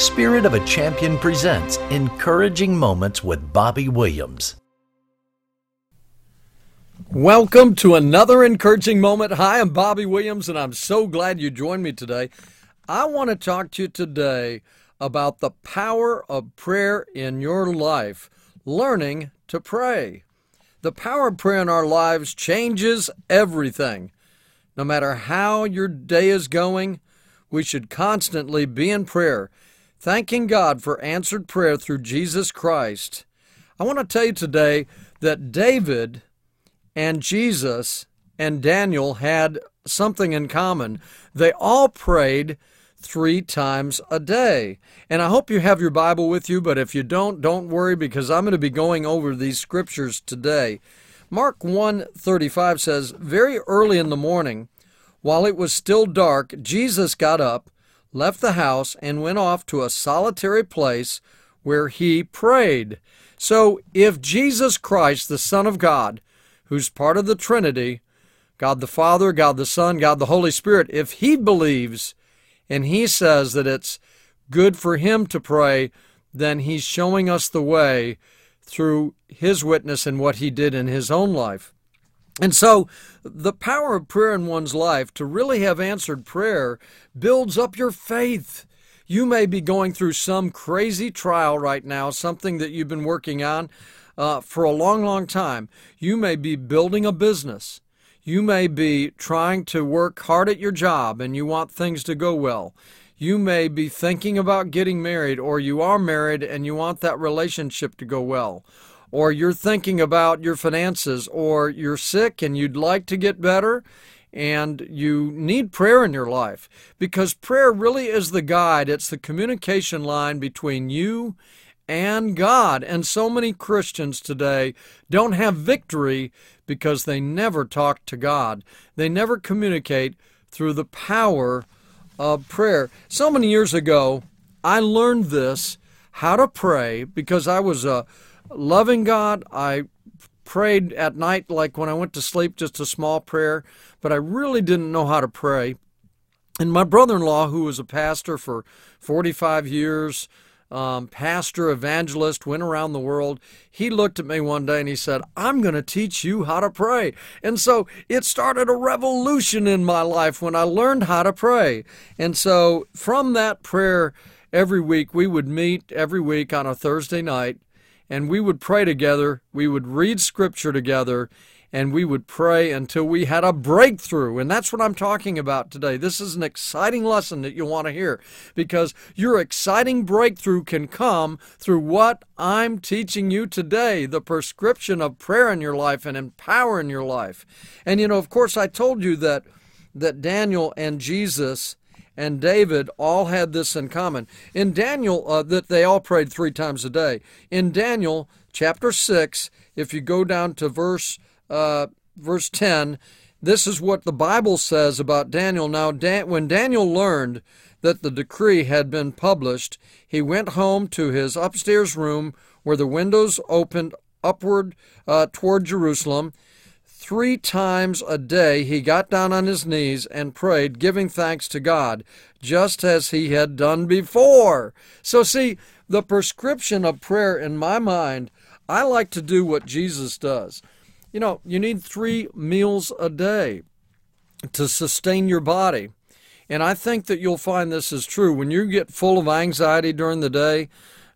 Spirit of a Champion presents Encouraging Moments with Bobby Williams. Welcome to another encouraging moment. Hi, I'm Bobby Williams, and I'm so glad you joined me today. I want to talk to you today about the power of prayer in your life, learning to pray. The power of prayer in our lives changes everything. No matter how your day is going, we should constantly be in prayer thanking God for answered prayer through Jesus Christ. I want to tell you today that David and Jesus and Daniel had something in common. They all prayed three times a day. And I hope you have your Bible with you, but if you don't, don't worry because I'm going to be going over these scriptures today. Mark 1:35 says, "Very early in the morning, while it was still dark, Jesus got up left the house and went off to a solitary place where he prayed. So, if Jesus Christ, the Son of God, who's part of the Trinity, God the Father, God the Son, God the Holy Spirit, if he believes and he says that it's good for him to pray, then he's showing us the way through his witness and what he did in his own life. And so, the power of prayer in one's life to really have answered prayer builds up your faith. You may be going through some crazy trial right now, something that you've been working on uh, for a long, long time. You may be building a business. You may be trying to work hard at your job and you want things to go well. You may be thinking about getting married, or you are married and you want that relationship to go well or you're thinking about your finances, or you're sick and you'd like to get better, and you need prayer in your life because prayer really is the guide, it's the communication line between you and God. And so many Christians today don't have victory because they never talk to God, they never communicate through the power of prayer. So many years ago, I learned this how to pray because I was a loving God. I prayed at night, like when I went to sleep, just a small prayer, but I really didn't know how to pray. And my brother in law, who was a pastor for 45 years, um, pastor, evangelist, went around the world. He looked at me one day and he said, I'm going to teach you how to pray. And so it started a revolution in my life when I learned how to pray. And so from that prayer, every week, we would meet every week on a Thursday night and we would pray together. We would read scripture together and we would pray until we had a breakthrough. And that's what I'm talking about today. This is an exciting lesson that you'll want to hear because your exciting breakthrough can come through what I'm teaching you today the prescription of prayer in your life and in power in your life. And you know, of course, I told you that that Daniel and Jesus and David all had this in common. In Daniel, uh, that they all prayed three times a day. In Daniel chapter 6, if you go down to verse, uh, verse 10, this is what the Bible says about Daniel. Now, Dan- when Daniel learned that the decree had been published, he went home to his upstairs room where the windows opened upward uh, toward Jerusalem. Three times a day he got down on his knees and prayed, giving thanks to God, just as he had done before. So, see, the prescription of prayer in my mind, I like to do what Jesus does. You know, you need three meals a day to sustain your body. And I think that you'll find this is true. When you get full of anxiety during the day,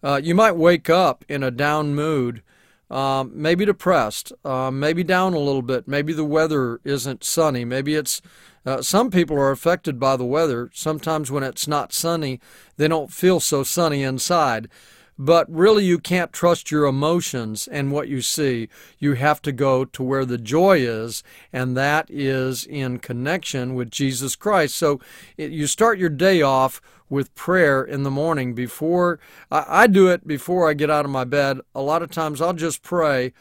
uh, you might wake up in a down mood um, maybe depressed, um, maybe down a little bit. Maybe the weather isn't sunny. Maybe it's uh, some people are affected by the weather. Sometimes when it's not sunny, they don't feel so sunny inside. But really, you can't trust your emotions and what you see. You have to go to where the joy is, and that is in connection with Jesus Christ. So it, you start your day off with prayer in the morning before I, I do it before I get out of my bed. A lot of times I'll just pray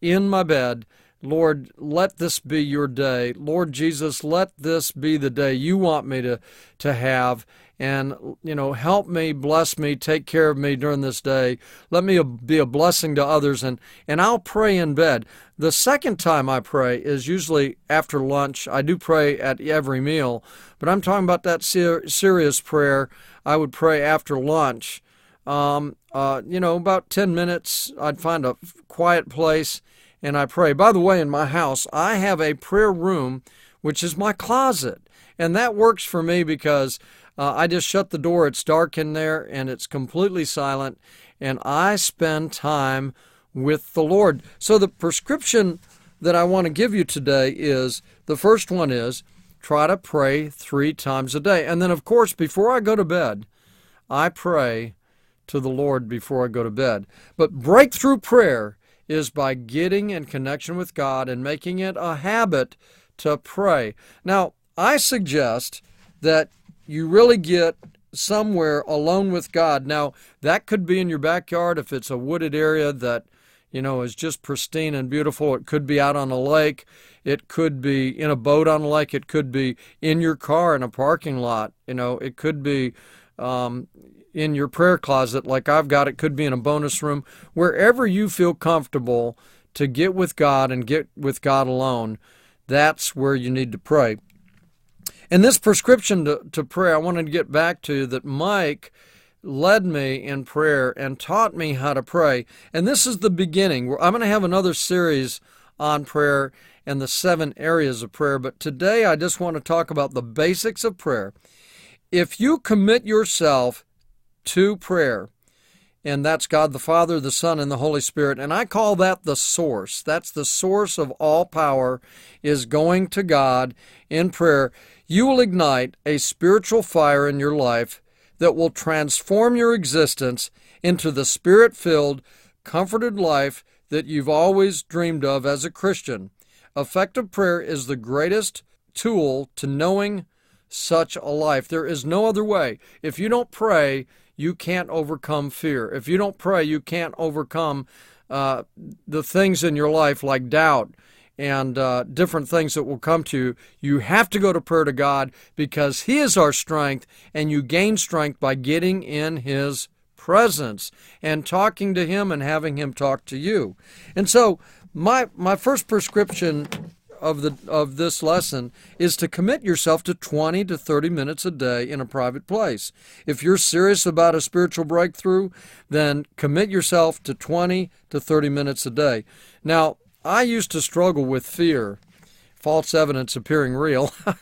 in my bed. Lord, let this be your day. Lord Jesus, let this be the day you want me to, to have and you know help me bless me take care of me during this day let me be a blessing to others and and I'll pray in bed the second time I pray is usually after lunch I do pray at every meal but I'm talking about that ser- serious prayer I would pray after lunch. Um, uh, you know, about 10 minutes, I'd find a quiet place and I pray. By the way, in my house, I have a prayer room, which is my closet. And that works for me because uh, I just shut the door. It's dark in there and it's completely silent. And I spend time with the Lord. So the prescription that I want to give you today is the first one is try to pray three times a day. And then, of course, before I go to bed, I pray to the Lord before I go to bed. But breakthrough prayer is by getting in connection with God and making it a habit to pray. Now, I suggest that you really get somewhere alone with God. Now, that could be in your backyard if it's a wooded area that you know, is just pristine and beautiful. It could be out on a lake. It could be in a boat on a lake. It could be in your car in a parking lot. You know, it could be um, in your prayer closet like I've got. It could be in a bonus room. Wherever you feel comfortable to get with God and get with God alone, that's where you need to pray. And this prescription to, to prayer, I wanted to get back to that Mike led me in prayer and taught me how to pray. And this is the beginning. I'm going to have another series on prayer and the seven areas of prayer, but today I just want to talk about the basics of prayer. If you commit yourself to prayer, and that's God the Father, the Son, and the Holy Spirit. And I call that the source. That's the source of all power, is going to God in prayer. You will ignite a spiritual fire in your life that will transform your existence into the spirit filled, comforted life that you've always dreamed of as a Christian. Effective prayer is the greatest tool to knowing such a life. There is no other way. If you don't pray, you can't overcome fear. If you don't pray, you can't overcome uh, the things in your life like doubt and uh, different things that will come to you. You have to go to prayer to God because He is our strength, and you gain strength by getting in His presence and talking to Him and having Him talk to you. And so, my my first prescription of the of this lesson is to commit yourself to 20 to 30 minutes a day in a private place. If you're serious about a spiritual breakthrough, then commit yourself to 20 to 30 minutes a day. Now, I used to struggle with fear, false evidence appearing real.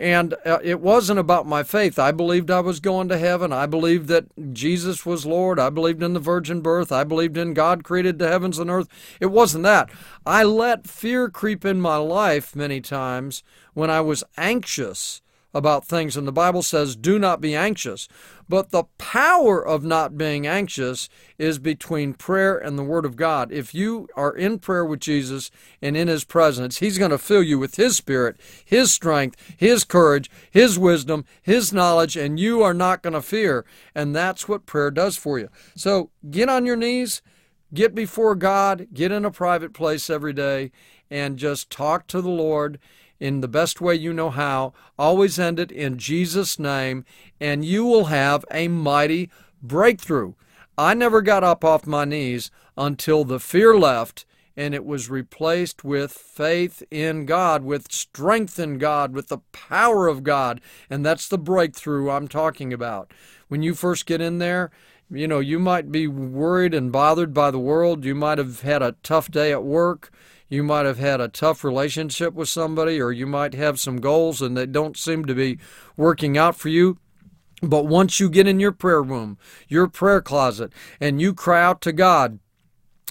and uh, it wasn't about my faith. I believed I was going to heaven. I believed that Jesus was Lord. I believed in the virgin birth. I believed in God created the heavens and earth. It wasn't that. I let fear creep in my life many times when I was anxious about things. And the Bible says, do not be anxious. But the power of not being anxious is between prayer and the Word of God. If you are in prayer with Jesus and in His presence, He's going to fill you with His Spirit, His strength, His courage, His wisdom, His knowledge, and you are not going to fear. And that's what prayer does for you. So get on your knees, get before God, get in a private place every day, and just talk to the Lord in the best way you know how. Always end it in Jesus' name, and you will have a mighty breakthrough. I never got up off my knees until the fear left and it was replaced with faith in God, with strength in God, with the power of God. And that's the breakthrough I'm talking about. When you first get in there, you know, you might be worried and bothered by the world. You might have had a tough day at work. You might have had a tough relationship with somebody, or you might have some goals and they don't seem to be working out for you. But once you get in your prayer room, your prayer closet, and you cry out to God,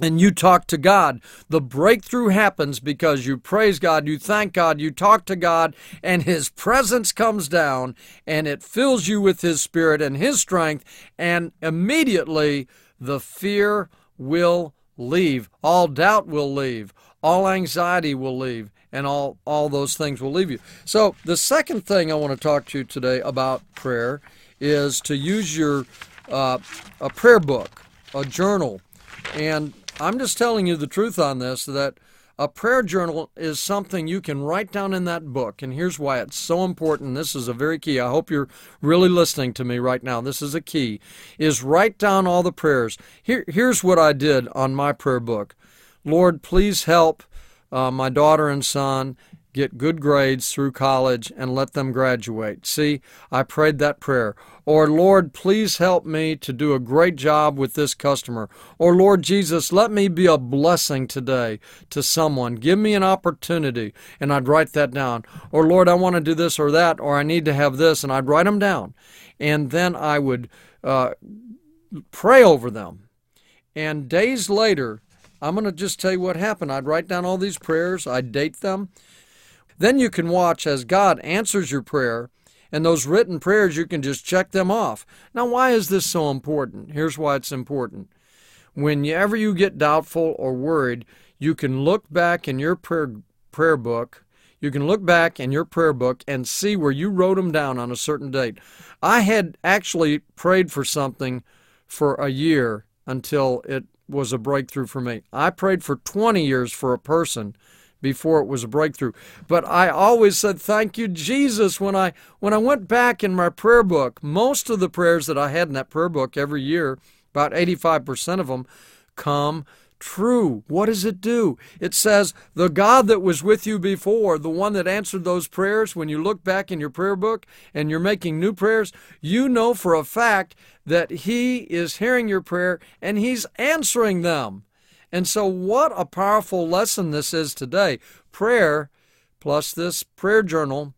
and you talk to God, the breakthrough happens because you praise God, you thank God, you talk to God, and His presence comes down and it fills you with His Spirit and His strength, and immediately the fear will leave. All doubt will leave all anxiety will leave and all, all those things will leave you. So, the second thing I want to talk to you today about prayer is to use your uh, a prayer book, a journal. And I'm just telling you the truth on this that a prayer journal is something you can write down in that book. And here's why it's so important. This is a very key. I hope you're really listening to me right now. This is a key. Is write down all the prayers. Here, here's what I did on my prayer book. Lord, please help uh, my daughter and son get good grades through college and let them graduate. See, I prayed that prayer. Or, Lord, please help me to do a great job with this customer. Or, Lord Jesus, let me be a blessing today to someone. Give me an opportunity. And I'd write that down. Or, Lord, I want to do this or that, or I need to have this. And I'd write them down. And then I would uh, pray over them. And days later, I'm going to just tell you what happened. I'd write down all these prayers, I'd date them. Then you can watch as God answers your prayer, and those written prayers, you can just check them off. Now, why is this so important? Here's why it's important. Whenever you get doubtful or worried, you can look back in your prayer, prayer book. You can look back in your prayer book and see where you wrote them down on a certain date. I had actually prayed for something for a year until it was a breakthrough for me. I prayed for 20 years for a person before it was a breakthrough. But I always said thank you Jesus when I when I went back in my prayer book. Most of the prayers that I had in that prayer book every year, about 85% of them come true. What does it do? It says, The God that was with you before, the one that answered those prayers, when you look back in your prayer book and you're making new prayers, you know for a fact that He is hearing your prayer and He's answering them. And so, what a powerful lesson this is today. Prayer plus this prayer journal.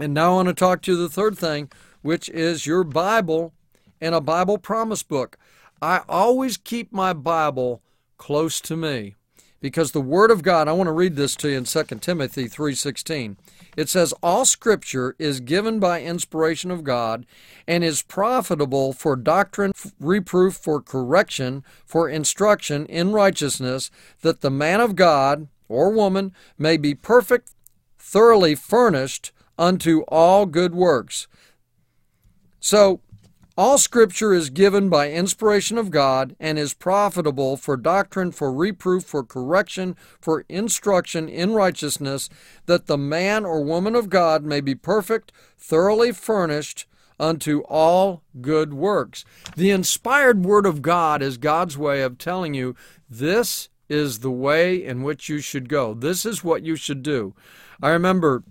And now I want to talk to you the third thing, which is your Bible and a Bible promise book. I always keep my Bible close to me. Because the word of God I want to read this to you in 2 Timothy 3:16 it says all scripture is given by inspiration of God and is profitable for doctrine reproof for correction for instruction in righteousness that the man of God or woman may be perfect thoroughly furnished unto all good works. So all Scripture is given by inspiration of God and is profitable for doctrine, for reproof, for correction, for instruction in righteousness, that the man or woman of God may be perfect, thoroughly furnished unto all good works. The inspired Word of God is God's way of telling you this is the way in which you should go. This is what you should do. I remember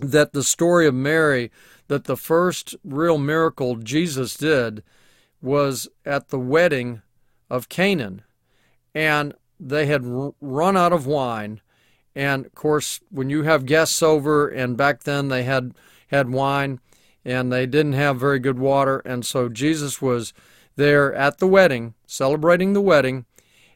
that the story of Mary that the first real miracle Jesus did was at the wedding of Canaan. And they had run out of wine. And of course, when you have guests over, and back then they had had wine, and they didn't have very good water, and so Jesus was there at the wedding, celebrating the wedding,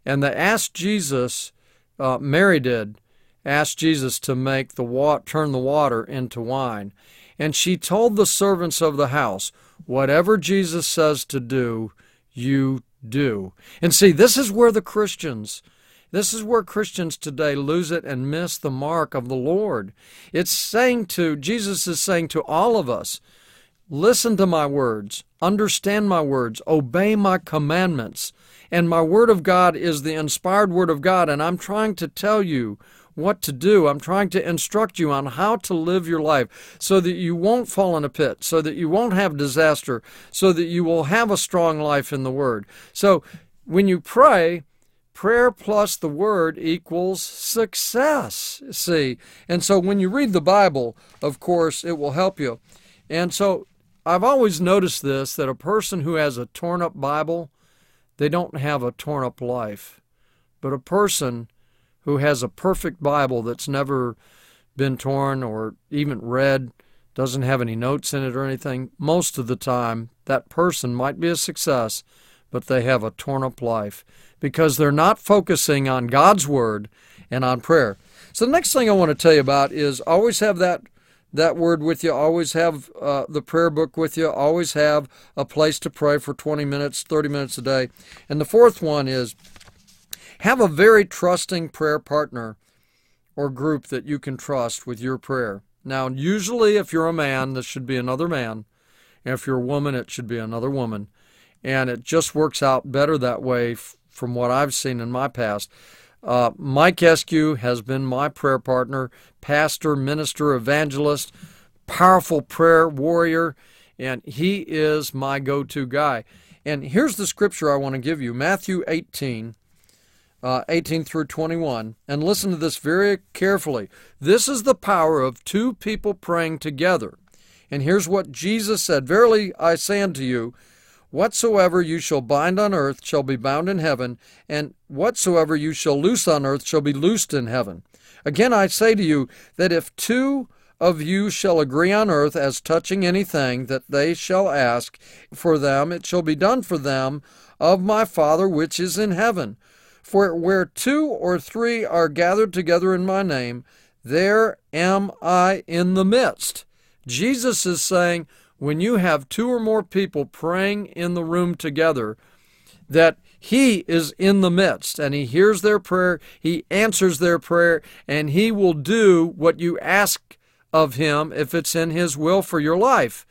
and they asked Jesus, uh, Mary did, asked Jesus to make the turn the water into wine. And she told the servants of the house, Whatever Jesus says to do, you do. And see, this is where the Christians, this is where Christians today lose it and miss the mark of the Lord. It's saying to, Jesus is saying to all of us, listen to my words, understand my words, obey my commandments. And my word of God is the inspired word of God, and I'm trying to tell you what to do. I'm trying to instruct you on how to live your life so that you won't fall in a pit, so that you won't have disaster, so that you will have a strong life in the Word. So when you pray, prayer plus the Word equals success. See? And so when you read the Bible, of course, it will help you. And so I've always noticed this that a person who has a torn up Bible, they don't have a torn up life. But a person who has a perfect Bible that's never been torn or even read, doesn't have any notes in it or anything, most of the time that person might be a success, but they have a torn up life because they're not focusing on God's Word and on prayer. So the next thing I want to tell you about is always have that that word with you. Always have uh, the prayer book with you. Always have a place to pray for 20 minutes, 30 minutes a day. And the fourth one is have a very trusting prayer partner or group that you can trust with your prayer. Now, usually, if you're a man, this should be another man. If you're a woman, it should be another woman. And it just works out better that way f- from what I've seen in my past. Uh, Mike Eskew has been my prayer partner, pastor, minister, evangelist, powerful prayer warrior, and he is my go to guy. And here's the scripture I want to give you Matthew 18, uh, 18 through 21. And listen to this very carefully. This is the power of two people praying together. And here's what Jesus said Verily I say unto you, Whatsoever you shall bind on earth shall be bound in heaven, and whatsoever you shall loose on earth shall be loosed in heaven. Again I say to you that if two of you shall agree on earth as touching anything that they shall ask for them, it shall be done for them of my Father which is in heaven. For where two or three are gathered together in my name, there am I in the midst. Jesus is saying, when you have two or more people praying in the room together, that He is in the midst and He hears their prayer, He answers their prayer, and He will do what you ask of Him if it's in His will for your life.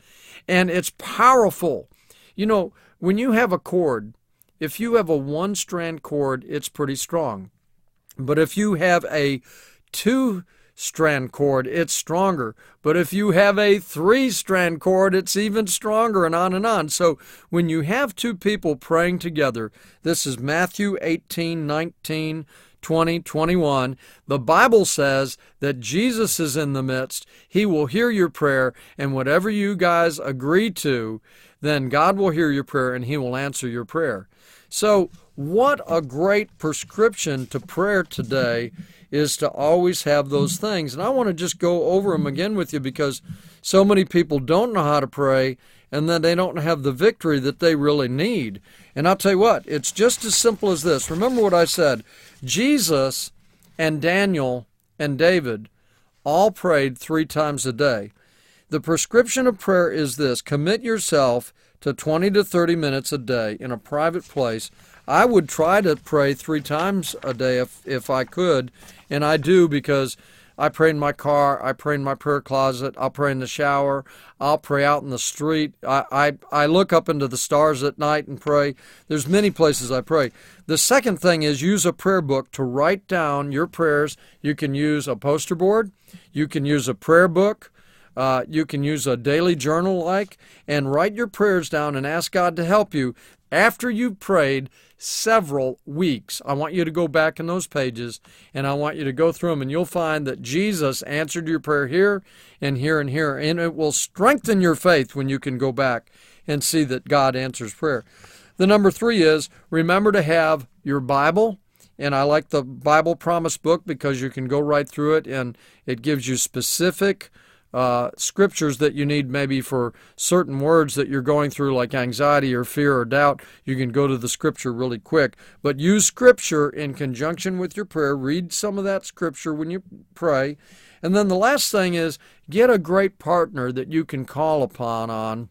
And it's powerful. You know, when you have a cord, if you have a one strand cord, it's pretty strong. But if you have a two strand cord, it's stronger. But if you have a three strand cord, it's even stronger, and on and on. So when you have two people praying together, this is Matthew 18, 19, 20, 21. The Bible says that Jesus is in the midst. He will hear your prayer, and whatever you guys agree to, then God will hear your prayer and He will answer your prayer. So, what a great prescription to prayer today is to always have those things. And I want to just go over them again with you because so many people don't know how to pray and then they don't have the victory that they really need. And I'll tell you what, it's just as simple as this. Remember what I said Jesus and Daniel and David all prayed three times a day. The prescription of prayer is this commit yourself to 20 to 30 minutes a day in a private place. I would try to pray three times a day if, if I could, and I do because I pray in my car, I pray in my prayer closet, I'll pray in the shower, I'll pray out in the street. I, I, I look up into the stars at night and pray. There's many places I pray. The second thing is use a prayer book to write down your prayers. You can use a poster board, you can use a prayer book. Uh, you can use a daily journal like and write your prayers down and ask God to help you after you've prayed several weeks. I want you to go back in those pages and I want you to go through them, and you'll find that Jesus answered your prayer here and here and here. And it will strengthen your faith when you can go back and see that God answers prayer. The number three is remember to have your Bible. And I like the Bible Promise book because you can go right through it and it gives you specific uh, scriptures that you need maybe for certain words that you're going through, like anxiety or fear or doubt, you can go to the scripture really quick. But use scripture in conjunction with your prayer. Read some of that scripture when you pray. And then the last thing is get a great partner that you can call upon on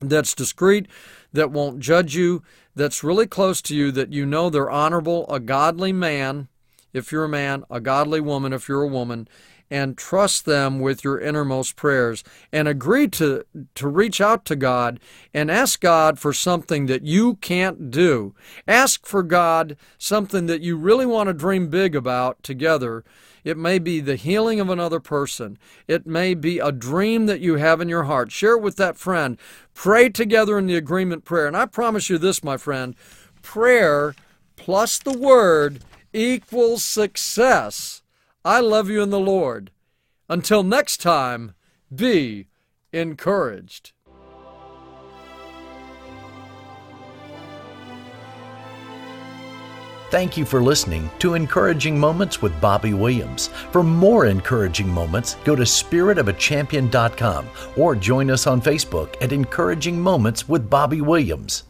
that's discreet, that won't judge you, that's really close to you, that you know they're honorable, a godly man if you're a man, a godly woman if you're a woman, and trust them with your innermost prayers and agree to, to reach out to God and ask God for something that you can't do. Ask for God something that you really want to dream big about together. It may be the healing of another person. It may be a dream that you have in your heart. Share it with that friend. Pray together in the agreement prayer. And I promise you this, my friend prayer plus the word equals success. I love you in the Lord. Until next time, be encouraged. Thank you for listening to Encouraging Moments with Bobby Williams. For more encouraging moments, go to spiritofachampion.com or join us on Facebook at Encouraging Moments with Bobby Williams.